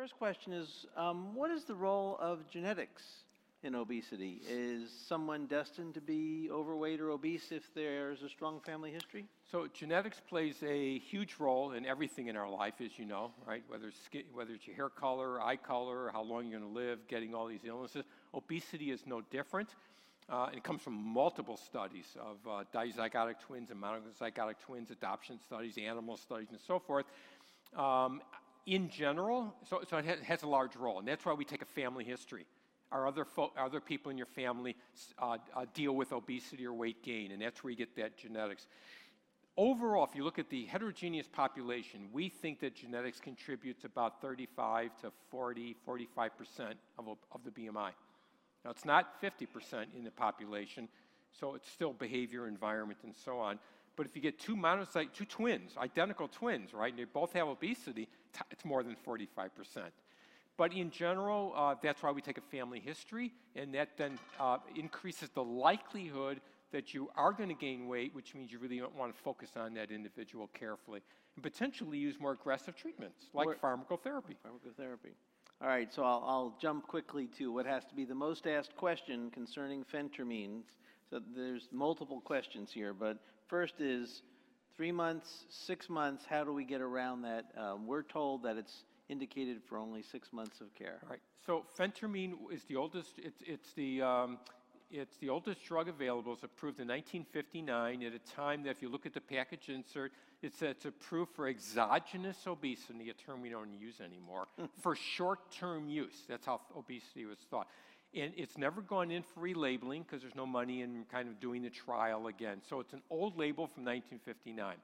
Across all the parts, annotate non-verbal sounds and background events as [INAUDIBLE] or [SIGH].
First question is, um, what is the role of genetics in obesity? Is someone destined to be overweight or obese if there's a strong family history? So genetics plays a huge role in everything in our life, as you know, right? Whether it's, skin, whether it's your hair color, eye color, how long you're going to live, getting all these illnesses. Obesity is no different. Uh, it comes from multiple studies of uh, dizygotic twins and monozygotic twins, adoption studies, animal studies, and so forth. Um, in general, so, so it has a large role, and that's why we take a family history. Are other, other people in your family uh, uh, deal with obesity or weight gain, and that's where you get that genetics. Overall, if you look at the heterogeneous population, we think that genetics contributes about 35 to 40, 45% of, of the BMI. Now, it's not 50% in the population, so it's still behavior, environment, and so on. But if you get two monocyte, two twins, identical twins, right, and they both have obesity, it's more than 45%. But in general, uh, that's why we take a family history, and that then uh, increases the likelihood that you are going to gain weight, which means you really don't want to focus on that individual carefully, and potentially use more aggressive treatments like pharmacotherapy. Pharmacotherapy. All right, so I'll, I'll, jump quickly to what has to be the most asked question concerning phentermine. So there's multiple questions here, but first is three months, six months, how do we get around that? Um, we're told that it's indicated for only six months of care. All right, so phentermine is the oldest, it's, it's the, um, it's the oldest drug available. It's approved in 1959 at a time that if you look at the package insert, it says it's approved for exogenous obesity, a term we don't use anymore, [LAUGHS] for short-term use. That's how obesity was thought. And it's never gone in for relabeling because there's no money in kind of doing the trial again. So it's an old label from 1959.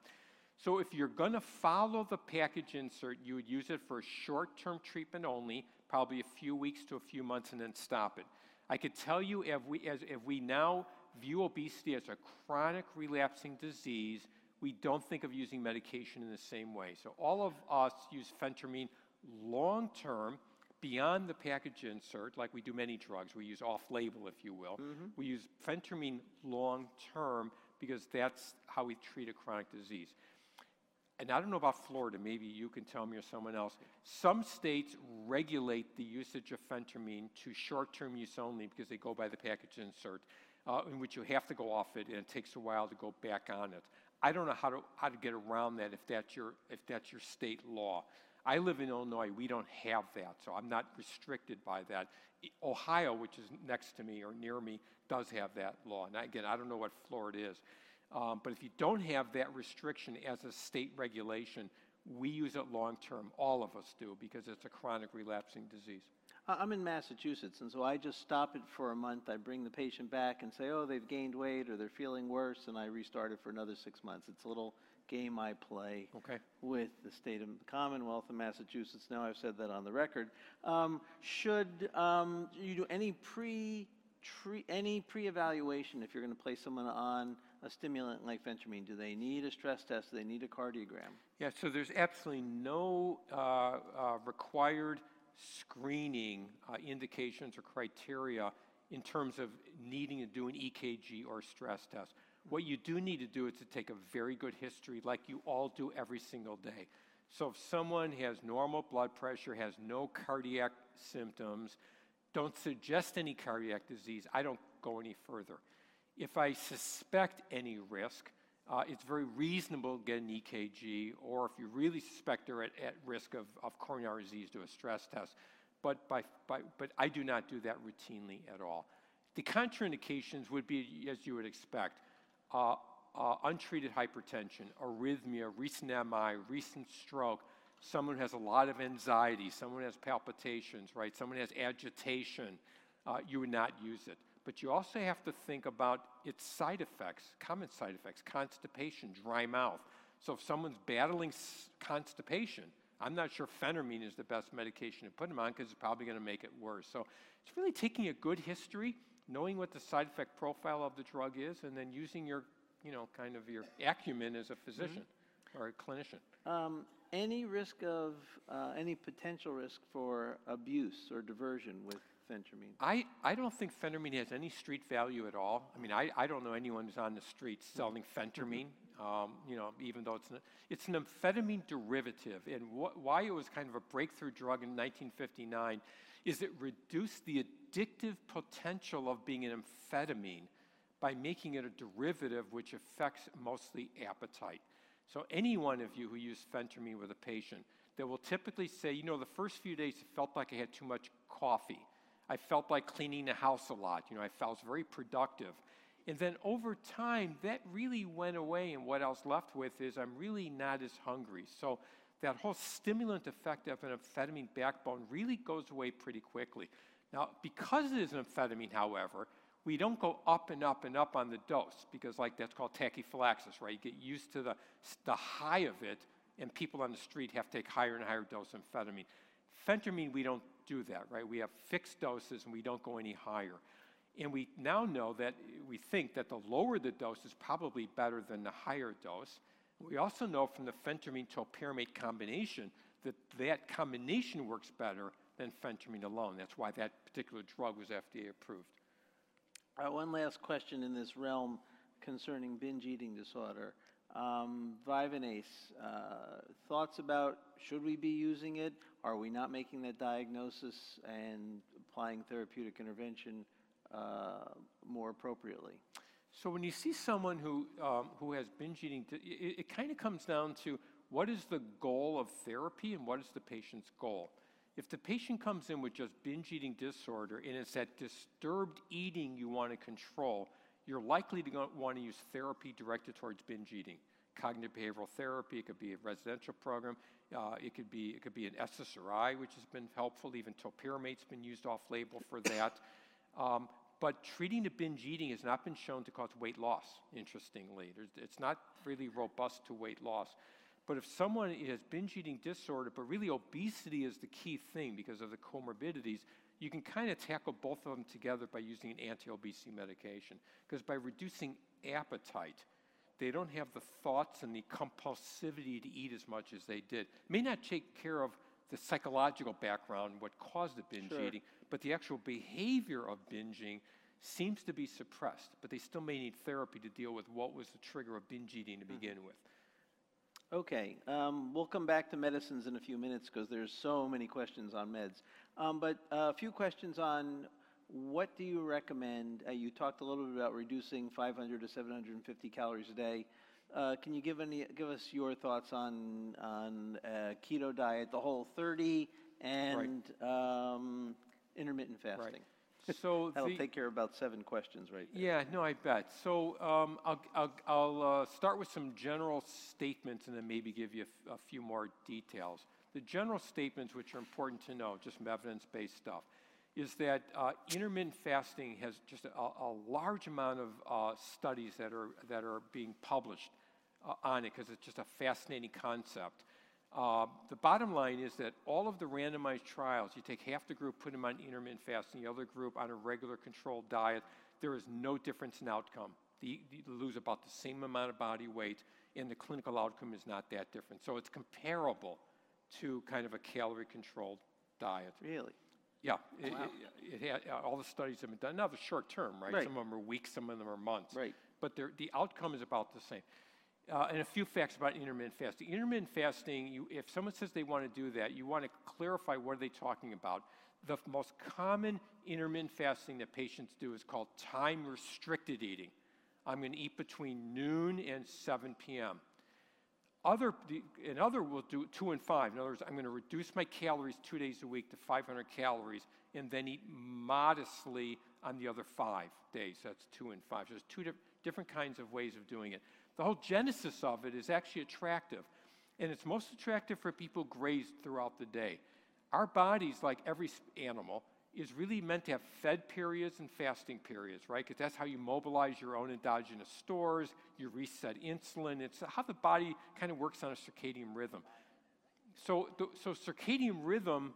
So if you're going to follow the package insert, you would use it for a short-term treatment only, probably a few weeks to a few months, and then stop it. I could tell you if we, as, if we now view obesity as a chronic relapsing disease, we don't think of using medication in the same way. So all of us use phentermine long term beyond the package insert, like we do many drugs. We use off label, if you will. Mm-hmm. We use phentermine long term because that's how we treat a chronic disease and I don't know about Florida, maybe you can tell me or someone else. Some states regulate the usage of phentermine to short term use only because they go by the package insert, uh, in which you have to go off it and it takes a while to go back on it. I don't know how to, how to get around that if that's, your, if that's your state law. I live in Illinois, we don't have that, so I'm not restricted by that. Ohio, which is next to me or near me, does have that law. And again, I don't know what Florida is. Um, but if you don't have that restriction as a state regulation, we use it long term. All of us do because it's a chronic relapsing disease. I'm in Massachusetts, and so I just stop it for a month. I bring the patient back and say, oh, they've gained weight or they're feeling worse, and I restart it for another six months. It's a little game I play okay. with the state of the Commonwealth of Massachusetts. Now I've said that on the record. Um, should um, you do any pre any pre-evaluation if you're going to place someone on a stimulant like phentermine? Do they need a stress test? Do they need a cardiogram? Yeah, so there's absolutely no uh, uh, required screening uh, indications or criteria in terms of needing to do an EKG or stress test. What you do need to do is to take a very good history like you all do every single day. So if someone has normal blood pressure, has no cardiac symptoms, don't suggest any cardiac disease, I don't go any further. If I suspect any risk, uh, it's very reasonable to get an EKG, or if you really suspect they're at, at risk of, of coronary disease, do a stress test. But, by, by, but I do not do that routinely at all. The contraindications would be, as you would expect, uh, uh, untreated hypertension, arrhythmia, recent MI, recent stroke, someone who has a lot of anxiety, someone has palpitations, right? Someone has agitation, uh, you would not use it. But you also have to think about its side effects, common side effects, constipation, dry mouth. So if someone's battling constipation, I'm not sure phentermine is the best medication to put them on because it's probably going to make it worse. So it's really taking a good history, knowing what the side effect profile of the drug is, and then using your, you know, kind of your acumen as a physician mm-hmm. or a clinician. Um, any risk of, uh, any potential risk for abuse or diversion with phentermine? I, I don't think phentermine has any street value at all. I mean, I, I don't know anyone who's on the street selling phentermine. um, you know, even though it's an, it's an amphetamine derivative. And wh- why it was kind of a breakthrough drug in 1959 is it reduced the addictive potential of being an amphetamine by making it a derivative which affects mostly appetite. So any one of you who use phentermine with a patient, they will typically say, you know, the first few days it felt like I had too much coffee. I felt like cleaning the house a lot. You know, I felt very productive. And then over time, that really went away, and what I was left with is I'm really not as hungry. So that whole stimulant effect of an amphetamine backbone really goes away pretty quickly. Now, because it is an amphetamine, however, we don't go up and up and up on the dose because, like, that's called tachyphylaxis, right? You get used to the, the high of it, and people on the street have to take higher and higher dose of amphetamine. Phentermine, we don't do that, right? We have fixed doses and we don't go any higher. And we now know that we think that the lower the dose is probably better than the higher dose. We also know from the phentermine topiramate combination that that combination works better than phentermine alone. That's why that particular drug was FDA approved. Uh, one last question in this realm concerning binge eating disorder. Um, Vyvanse, uh, thoughts about should we be using it? Are we not making that diagnosis and applying therapeutic intervention uh, more appropriately? So when you see someone who, um, who has binge eating, it, it kind of comes down to what is the goal of therapy and what is the patient's goal. If the patient comes in with just binge eating disorder and it's that disturbed eating you want to control, you're likely to want to use therapy directed towards binge eating. Cognitive behavioral therapy, it could be a residential program, uh, it, could be, it could be an SSRI, which has been helpful, even topiramate's been used off label for [COUGHS] that. Um, but treating the binge eating has not been shown to cause weight loss, interestingly. There's, it's not really robust to weight loss. But if someone has binge eating disorder, but really obesity is the key thing because of the comorbidities, you can kind of tackle both of them together by using an anti obesity medication. Because by reducing appetite, they don't have the thoughts and the compulsivity to eat as much as they did. It may not take care of the psychological background, what caused the binge sure. eating, but the actual behavior of binging seems to be suppressed. But they still may need therapy to deal with what was the trigger of binge eating to mm-hmm. begin with. Okay, um, we'll come back to medicines in a few minutes because there's so many questions on meds. Um, but uh, a few questions on what do you recommend? Uh, you talked a little bit about reducing 500 to 750 calories a day. Uh, can you give any give us your thoughts on on uh, keto diet, the whole 30, and right. um, intermittent fasting? Right. So [LAUGHS] that'll the, take care of about seven questions right there. Yeah, no, I bet. So um, I'll, I'll, I'll uh, start with some general statements and then maybe give you a, a few more details. The general statements, which are important to know, just some evidence-based stuff, is that uh, intermittent fasting has just a, a large amount of uh, studies that are, that are being published uh, on it because it's just a fascinating concept. Uh, the bottom line is that all of the randomized trials, you take half the group, put them on intermittent fasting, the other group on a regular controlled diet, there is no difference in outcome. They lose about the same amount of body weight, and the clinical outcome is not that different. So it's comparable to kind of a calorie controlled diet. Really? Yeah, it, wow. it, it had, all the studies have been done. Now, the short term, right? right? Some of them are weeks, some of them are months. Right. But the outcome is about the same. Uh, and a few facts about intermittent fasting. Intermittent fasting, you, if someone says they want to do that, you want to clarify what are they talking about. The most common intermittent fasting that patients do is called time restricted eating. I'm going to eat between noon and 7 p.m. Other, and other will do two and five. In other words, I'm going to reduce my calories two days a week to 500 calories and then eat modestly on the other five days. That's two and five. So there's two di- different kinds of ways of doing it. The whole genesis of it is actually attractive. And it's most attractive for people grazed throughout the day. Our bodies, like every animal, is really meant to have fed periods and fasting periods, right? Because that's how you mobilize your own endogenous stores, you reset insulin. It's how the body kind of works on a circadian rhythm. So, so circadian rhythm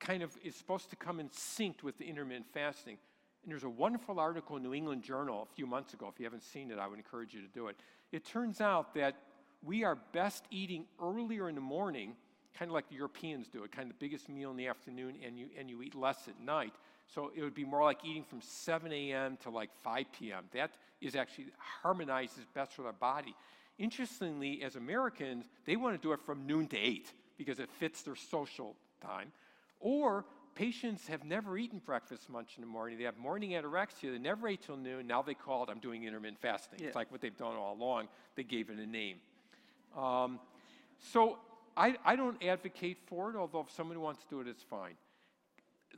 kind of is supposed to come in sync with the intermittent fasting. And there's a wonderful article in New England Journal a few months ago. If you haven't seen it, I would encourage you to do it. It turns out that we are best eating earlier in the morning, kind of like the Europeans do it, kind of the biggest meal in the afternoon, and you, and you eat less at night. So it would be more like eating from 7 a.m. to like 5 p.m. That is actually harmonizes best with our body. Interestingly, as Americans, they want to do it from noon to 8 because it fits their social time. Or patients have never eaten breakfast much in the morning. They have morning anorexia. They never ate till noon. Now they call it, I'm doing intermittent fasting. Yeah. It's like what they've done all along. They gave it a name. Um, so I, I don't advocate for it, although if someone wants to do it, it's fine.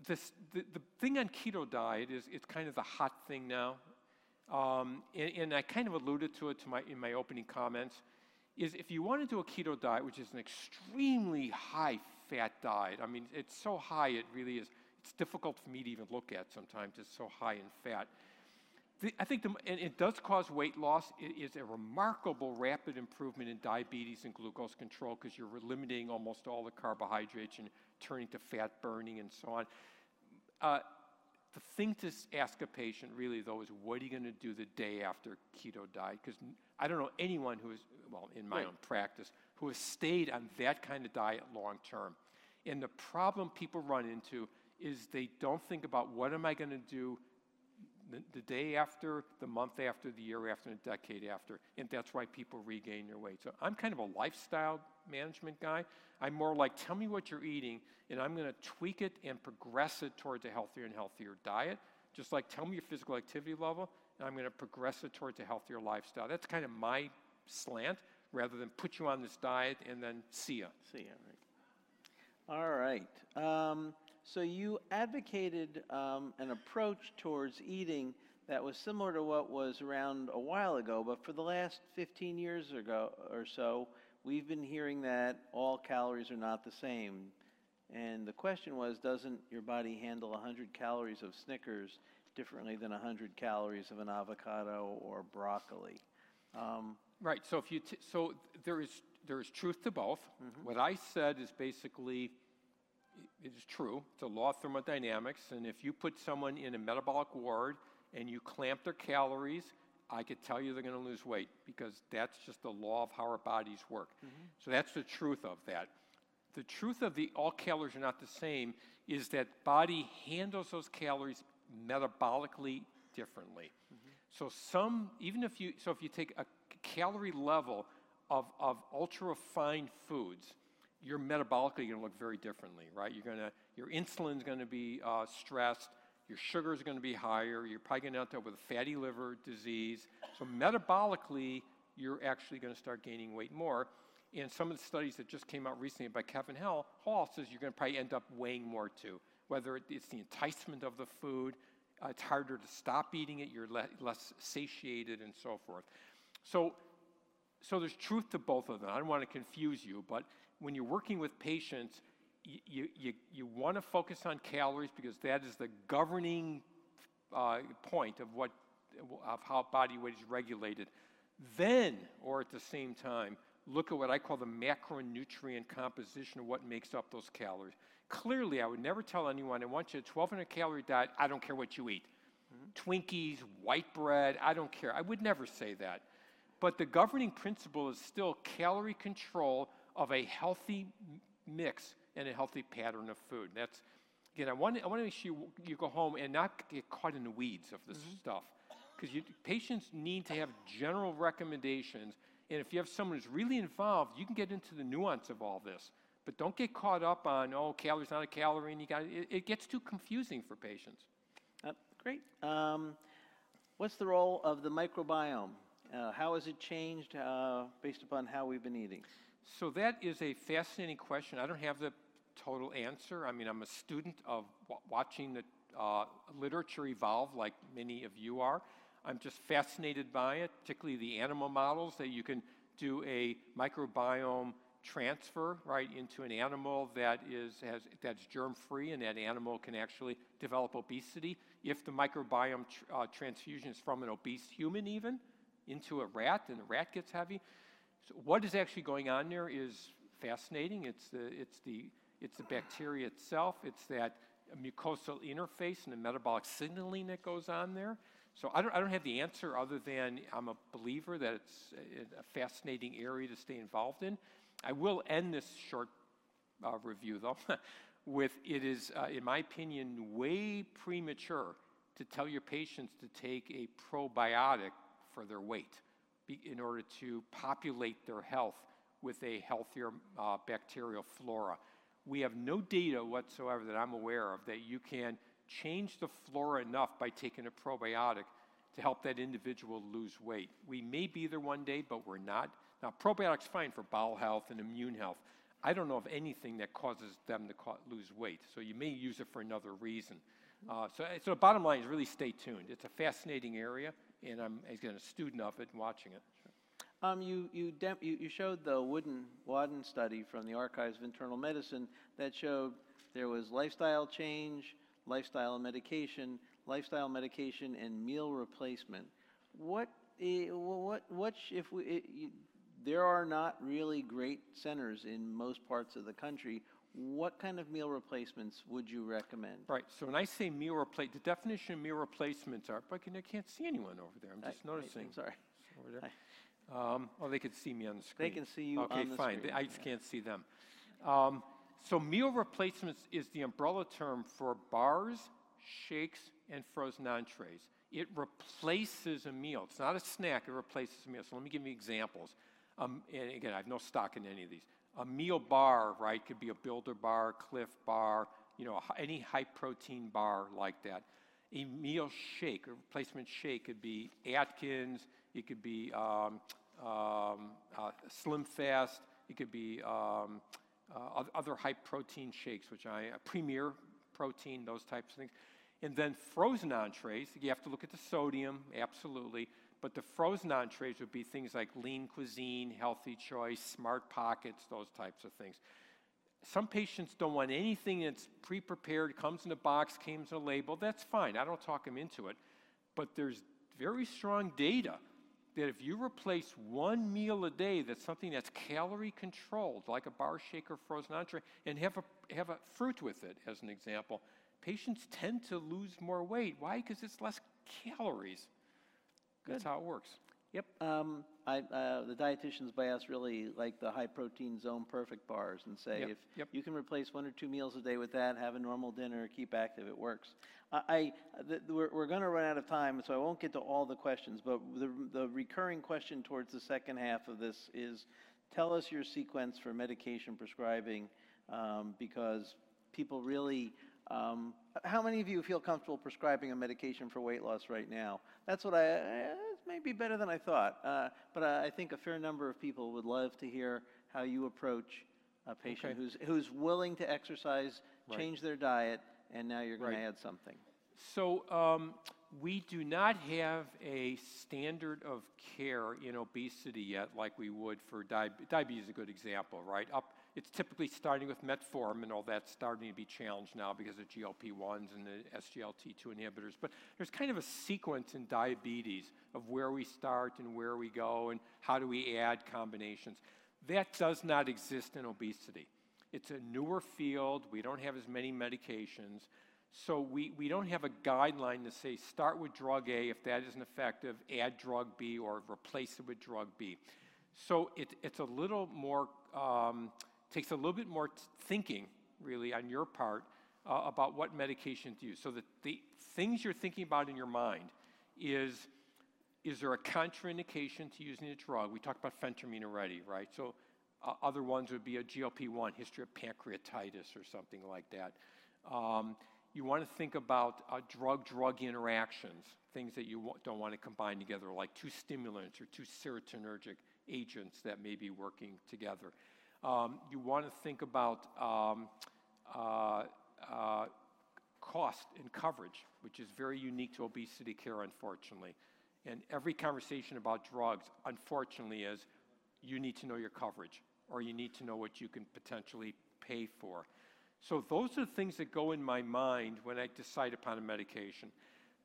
This, the, the thing on keto diet is it's kind of the hot thing now. Um, and, and I kind of alluded to it to my, in my opening comments, is if you want to do a keto diet, which is an extremely high fat diet, I mean, it's so high it really is, it's difficult for me to even look at sometimes, it's so high in fat. The, I think the, and it does cause weight loss. It is a remarkable rapid improvement in diabetes and glucose control because you're eliminating almost all the carbohydrates and turning to fat burning and so on. Uh, the thing to ask a patient really though is what are you going to do the day after keto diet? Because I don't know anyone who is, well, in my Right. own practice, who has stayed on that kind of diet long term. And the problem people run into is they don't think about what am I going to do the, the day after, the month after, the year after, the decade after. And that's why people regain their weight. So I'm kind of a lifestyle management guy. I'm more like, tell me what you're eating, and I'm going to tweak it and progress it towards a healthier and healthier diet. Just like tell me your physical activity level, and I'm going to progress it towards a healthier lifestyle. That's kind of my slant, rather than put you on this diet and then see ya. See, yeah, right. All right. Um, so you advocated um, an approach towards eating that was similar to what was around a while ago, but for the last 15 years ago or so, we've been hearing that all calories are not the same. And the question was, doesn't your body handle 100 calories of Snickers differently than 100 calories of an avocado or broccoli? Um, Right. So if you t- so there is there is truth to both. Mm-hmm. What I said is basically it is true. It's a law of thermodynamics, and if you put someone in a metabolic ward and you clamp their calories, I could tell you they're going to lose weight because that's just the law of how our bodies work. Mm-hmm. So that's the truth of that. The truth of the all calories are not the same is that body handles those calories metabolically differently. Mm-hmm. So some, even if you, so if you take a calorie level of, of ultra refined foods, you're metabolically going to look very differently, right? You're going to, your insulin's going to be uh, stressed, your sugars are going to be higher, you're probably going to end up with a fatty liver disease. So metabolically, you're actually going to start gaining weight more. And some of the studies that just came out recently by Kevin Hall, Hall says you're going to probably end up weighing more too. Whether it's the enticement of the food, uh, it's harder to stop eating it, you're le- less satiated, and so forth. So, so there's truth to both of them. I don't want to confuse you, but when you're working with patients, you, you, you, you want to focus on calories because that is the governing uh, point of what of how body weight is regulated. Then, or at the same time, look at what I call the macronutrient composition of what makes up those calories. Clearly, I would never tell anyone, I want you a 1,200 calorie diet, I don't care what you eat. Twinkies, white bread, I don't care. I would never say that. But the governing principle is still calorie control of a healthy mix and a healthy pattern of food. That's, again, I want, I want to make sure you, you go home and not get caught in the weeds of this stuff. Because patients need to have general recommendations. And if you have someone who's really involved, you can get into the nuance of all this. But don't get caught up on, oh, calories not a calorie, and you got it, it gets too confusing for patients. Uh, Great. Um, What's the role of the microbiome? Uh, How has it changed uh, based upon how we've been eating? So that is a fascinating question. I don't have the total answer. I mean, I'm a student of wa- watching the uh, literature evolve, like many of you are. I'm just fascinated by it, particularly the animal models that you can do a microbiome transfer right into an animal that is has that's germ-free, and that animal can actually develop obesity if the microbiome tr- uh, transfusion is from an obese human, even into a rat, and the rat gets heavy. So what is actually going on there is fascinating. It's the, it's the, it's the bacteria itself. It's that mucosal interface and the metabolic signaling that goes on there. So I don't, I don't have the answer other than I'm a believer that it's a, a fascinating area to stay involved in. I will end this short uh, review, though, [LAUGHS] with it is, uh, in my opinion, way premature to tell your patients to take a probiotic for their weight. in order to populate their health with a healthier uh, bacterial flora. We have no data whatsoever that I'm aware of that you can change the flora enough by taking a probiotic to help that individual lose weight. We may be there one day, but we're not. Now, probiotics fine for bowel health and immune health. I don't know of anything that causes them to lose weight, so you may use it for another reason. Uh, so, so the bottom line is really stay tuned. It's a fascinating area, and I'm again a student of it and watching it. Um, you, you, you, you showed the Wooden Wadden study from the Archives of Internal Medicine that showed there was lifestyle change, lifestyle medication, lifestyle medication, and meal replacement. What, eh, what, what, if we, eh, you, there are not really great centers in most parts of the country. What kind of meal replacements would you recommend? Right. So when I say meal replace, the definition of meal replacements are. But I can't see anyone over there. I'm just I- noticing. I'm sorry. Over there. Um, oh, they could see me on the screen. They can see you okay, on the fine. I just can't see them. Um, so meal replacements is the umbrella term for bars, shakes, and frozen entrees. It replaces a meal. It's not a snack. It replaces a meal. So let me give you examples. Um, and again, I have no stock in any of these. A meal bar, right, could be a Builder bar, Clif bar, you know, any high protein bar like that. A meal shake, a replacement shake could be Atkins, it could be um, um, uh, Slim Fast, it could be um, uh, other high protein shakes, which I, uh, Premier protein, those types of things. And then frozen entrees, you have to look at the sodium, absolutely. But the frozen entrees would be things like lean cuisine, healthy choice, smart pockets, those types of things. Some patients don't want anything that's pre prepared, comes in a box, comes in a label. That's fine. I don't talk them into it. But there's very strong data that if you replace one meal a day that's something that's calorie controlled, like a bar shake or frozen entree, and have a, have a fruit with it, as an example, patients tend to lose more weight. Why? Because it's less calories. That's how it works. Yep. Um, I, uh, the dietitians by us really like the high protein zone perfect bars and say Yep, if yep. you can replace one or two meals a day with that, have a normal dinner, keep active, it works. I, I the, we're, we're going to run out of time, so I won't get to all the questions, but the, the recurring question towards the second half of this is tell us your sequence for medication prescribing um, because people really um, how many of you feel comfortable prescribing a medication for weight loss right now? That's what I, uh, maybe better than I thought. Uh, but I, I think a fair number of people would love to hear how you approach a patient Okay. who's, who's willing to exercise, Right. change their diet, and now you're going Right. to add something. So um, we do not have a standard of care in obesity yet, like we would for diabetes. Diabetes is a good example, right? Up, it's typically starting with metformin, and all that's starting to be challenged now because of GLP-1s and the SGLT2 inhibitors. But there's kind of a sequence in diabetes of where we start and where we go and how do we add combinations. That does not exist in obesity. It's a newer field. We don't have as many medications. So we, we don't have a guideline to say start with drug A, if that isn't effective, add drug B or replace it with drug B. So it, it's a little more, um, takes a little bit more thinking, really, on your part uh, about what medication to use. So that the things you're thinking about in your mind is is there a contraindication to using a drug? We talked about phentermine already, right? So uh, other ones would be a GLP-1, history of pancreatitis or something like that. Um, you want to think about uh, drug-drug interactions, things that you don't want to combine together, like two stimulants or two serotonergic agents that may be working together. Um, you want to think about um, uh, uh, cost and coverage, which is very unique to obesity care, unfortunately. And every conversation about drugs, unfortunately, is you need to know your coverage or you need to know what you can potentially pay for. So, those are the things that go in my mind when I decide upon a medication.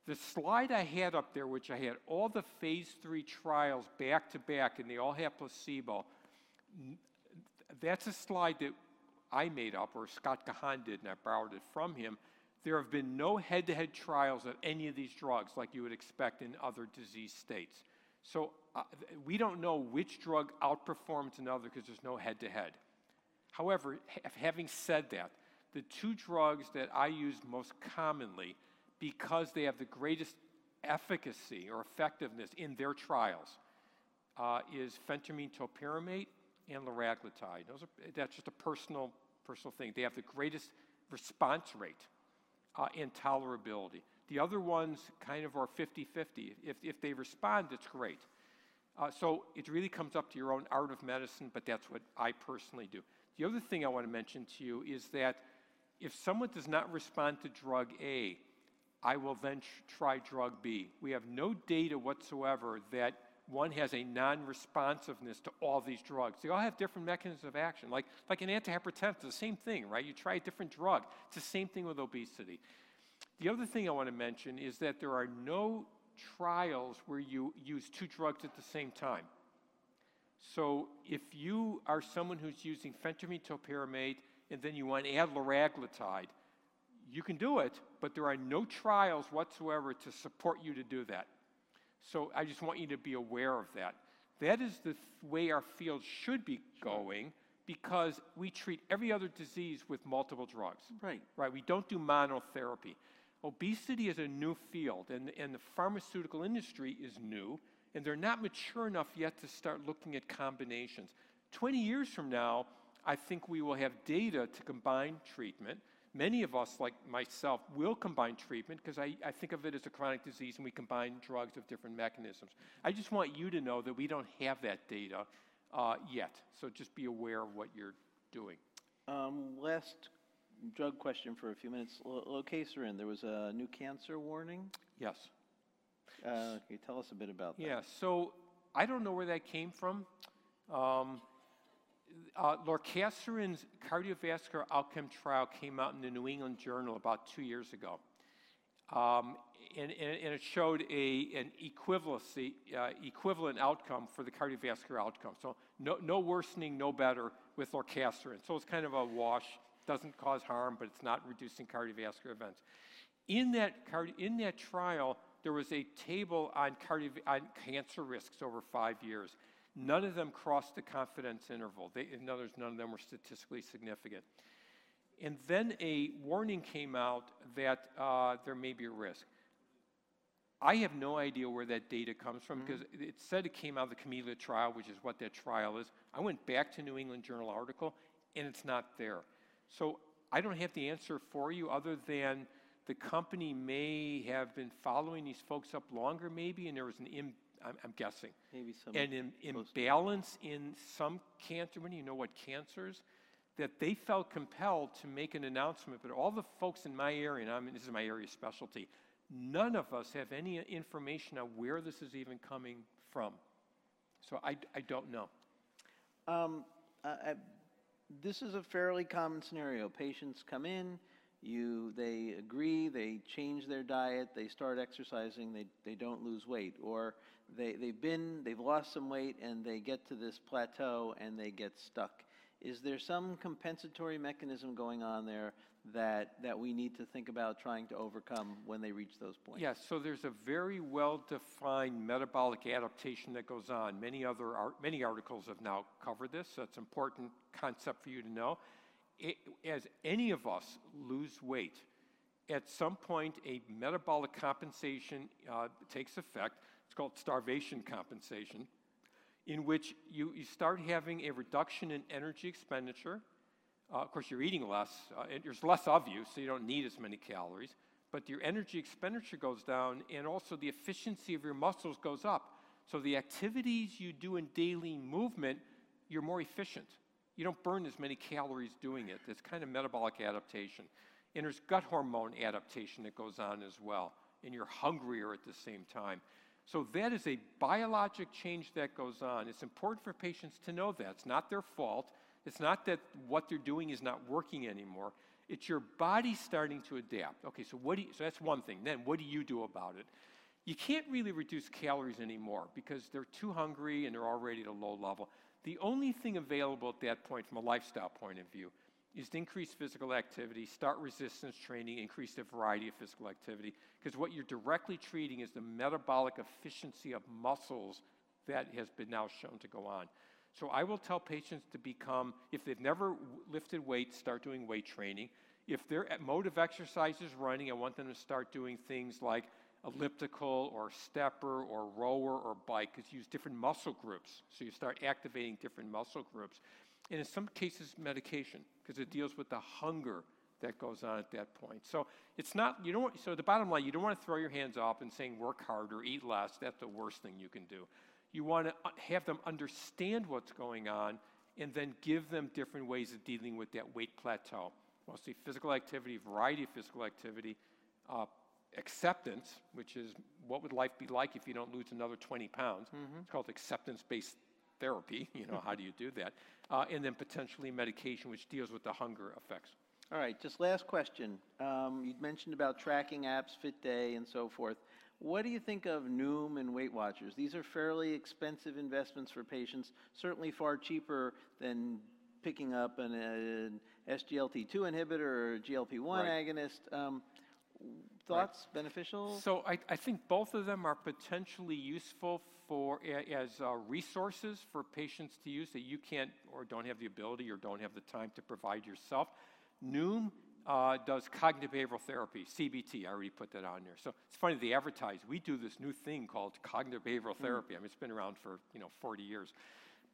The slide I had up there, which I had all the phase three trials back to back, and they all have placebo, that's a slide that I made up, or Scott Kahan did, and I borrowed it from him. There have been no head to head trials of any of these drugs like you would expect in other disease states. So uh, we don't know which drug outperforms another because there's no head to head. However, ha- having said that, the two drugs that I use most commonly because they have the greatest efficacy or effectiveness in their trials uh, is phentermine topiramate and liraglutide. Those are, that's just a personal, personal thing. They have the greatest response rate uh, and tolerability. The other ones kind of are 50 50. If, if they respond, it's great. Uh, so it really comes up to your own art of medicine, but that's what I personally do. The other thing I want to mention to you is that if someone does not respond to drug A, I will then try drug B. We have no data whatsoever that one has a non-responsiveness to all these drugs. They all have different mechanisms of action. Like, like an antihypertensive, the same thing, right? You try a different drug. It's the same thing with obesity. The other thing I want to mention is that there are no trials where you use two drugs at the same time. So if you are someone who's using phentermine topiramate and then you want to add liraglutide, you can do it, but there are no trials whatsoever to support you to do that. So I just want you to be aware of that. That is the th- way our field should be going because we treat every other disease with multiple drugs. Right. Right. We don't do monotherapy. Obesity is a new field, and, and the pharmaceutical industry is new, and they're not mature enough yet to start looking at combinations. 20 years from now, I think we will have data to combine treatment. Many of us, like myself, will combine treatment because I, I think of it as a chronic disease and we combine drugs of different mechanisms. I just want you to know that we don't have that data uh, yet, so just be aware of what you're doing. Um, last drug question for a few minutes. L- Lorcaserin, there was a new cancer warning. Yes. Uh, can you tell us a bit about that? Yeah, so I don't know where that came from. Um, uh, lorcaserin's cardiovascular outcome trial came out in the New England Journal about two years ago. Um, and, and, and, it showed a, an equivalency, uh, equivalent outcome for the cardiovascular outcome. So no, no worsening, no better with lorcaserin. So it's kind of a wash, doesn't cause harm, but it's not reducing cardiovascular events. In that, in that trial, there was a table on, cardio- on cancer risks over five years. None of them crossed the confidence interval. They, in other words, none of them were statistically significant. And then a warning came out that uh, there may be a risk. I have no idea where that data comes from because mm-hmm. it said it came out of the Camellia trial, which is what that trial is. I went back to New England Journal article, and it's not there. So I don't have the answer for you other than the company may have been following these folks up longer, maybe, and there was an Im- I'm, I'm guessing. Maybe some. An Im- imbalance in some cancer, when you know what cancers, that they felt compelled to make an announcement. But all the folks in my area, and I mean, this is my area specialty, none of us have any information on where this is even coming from. So I, I don't know. Um, I, I, this is a fairly common scenario. Patients come in, you they agree they change their diet they start exercising they, they don't lose weight or they, they've been they've lost some weight and they get to this plateau and they get stuck. Is there some compensatory mechanism going on there that that we need to think about trying to overcome when they reach those points? Yes so there's a very well defined metabolic adaptation that goes on. Many other art, many articles have now covered this so it's an important concept for you to know. It, as any of us lose weight, at some point a metabolic compensation uh, takes effect. It's called starvation compensation, in which you, you start having a reduction in energy expenditure. Uh, of course, you're eating less, uh, there's less of you, so you don't need as many calories. But your energy expenditure goes down, and also the efficiency of your muscles goes up. So the activities you do in daily movement, you're more efficient. You don't burn as many calories doing it. It's kind of metabolic adaptation. And there's gut hormone adaptation that goes on as well. And you're hungrier at the same time. So that is a biologic change that goes on. It's important for patients to know that. It's not their fault. It's not that what they're doing is not working anymore. It's your body starting to adapt. Okay, so what do you, so that's one thing. Then what do you do about it? You can't really reduce calories anymore because they're too hungry and they're already at a low level. The only thing available at that point from a lifestyle point of view is to increase physical activity, start resistance training, increase the variety of physical activity, because what you're directly treating is the metabolic efficiency of muscles that has been now shown to go on. So I will tell patients to become, if they've never lifted weights, start doing weight training. If their mode of exercise is running, I want them to start doing things like elliptical or stepper or rower or bike because you use different muscle groups. So you start activating different muscle groups. And in some cases, medication because it deals with the hunger that goes on at that point. So it's not, you don't, so the bottom line, you don't want to throw your hands up and saying work harder, eat less. That's the worst thing you can do. You want to have them understand what's going on and then give them different ways of dealing with that weight plateau. Mostly physical activity, variety of physical activity, uh, acceptance, which is what would life be like if you don't lose another 20 pounds. It's called acceptance-based therapy. [LAUGHS] You know, how do you do that? Uh, and then potentially medication, which deals with the hunger effects. All right, just last question. Um, You'd mentioned about tracking apps, Fit Day, and so forth. What do you think of Noom and Weight Watchers? These are fairly expensive investments for patients, certainly far cheaper than picking up an, an SGLT2 inhibitor or GLP-1 Right. agonist. Um, Thoughts, beneficial? So I, I think both of them are potentially useful for, as uh, resources for patients to use that you can't or don't have the ability or don't have the time to provide yourself. Noom uh, does cognitive behavioral therapy, CBT. I already put that on there. So it's funny they advertise. We do this new thing called cognitive behavioral therapy. I mean, it's been around for you know 40 years.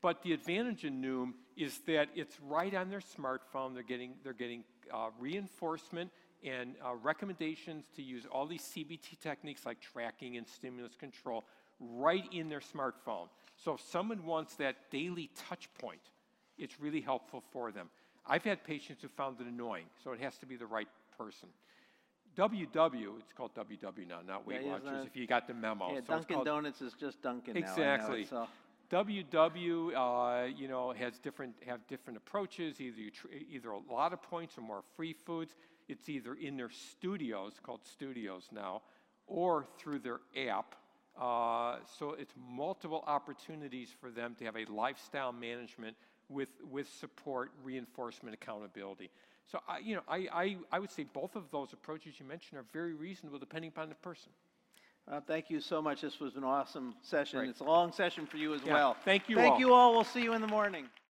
But the advantage in Noom is that it's right on their smartphone. They're getting they're getting uh, reinforcement and uh, recommendations to use all these CBT techniques like tracking and stimulus control right in their smartphone. So if someone wants that daily touch point, it's really helpful for them. I've had patients who found it annoying, so it has to be the right person. WW, it's called WW now, not Weight Yeah, Watchers, if you got the memo. Yeah, So Dunkin' Donuts is just Dunkin' now. Exactly. It's, uh, WW, uh, you know, has different have different approaches. Either you tr- either a lot of points or more free foods. It's either in their studios called studios now, or through their app. Uh, so it's multiple opportunities for them to have a lifestyle management with with support, reinforcement, accountability. So I, you know, I, I I would say both of those approaches you mentioned are very reasonable depending upon the person. uh, Thank you so much. This was an awesome session. Great. It's a long session for you as Yeah, well. thank you Thank all. you all. We'll see you in the morning.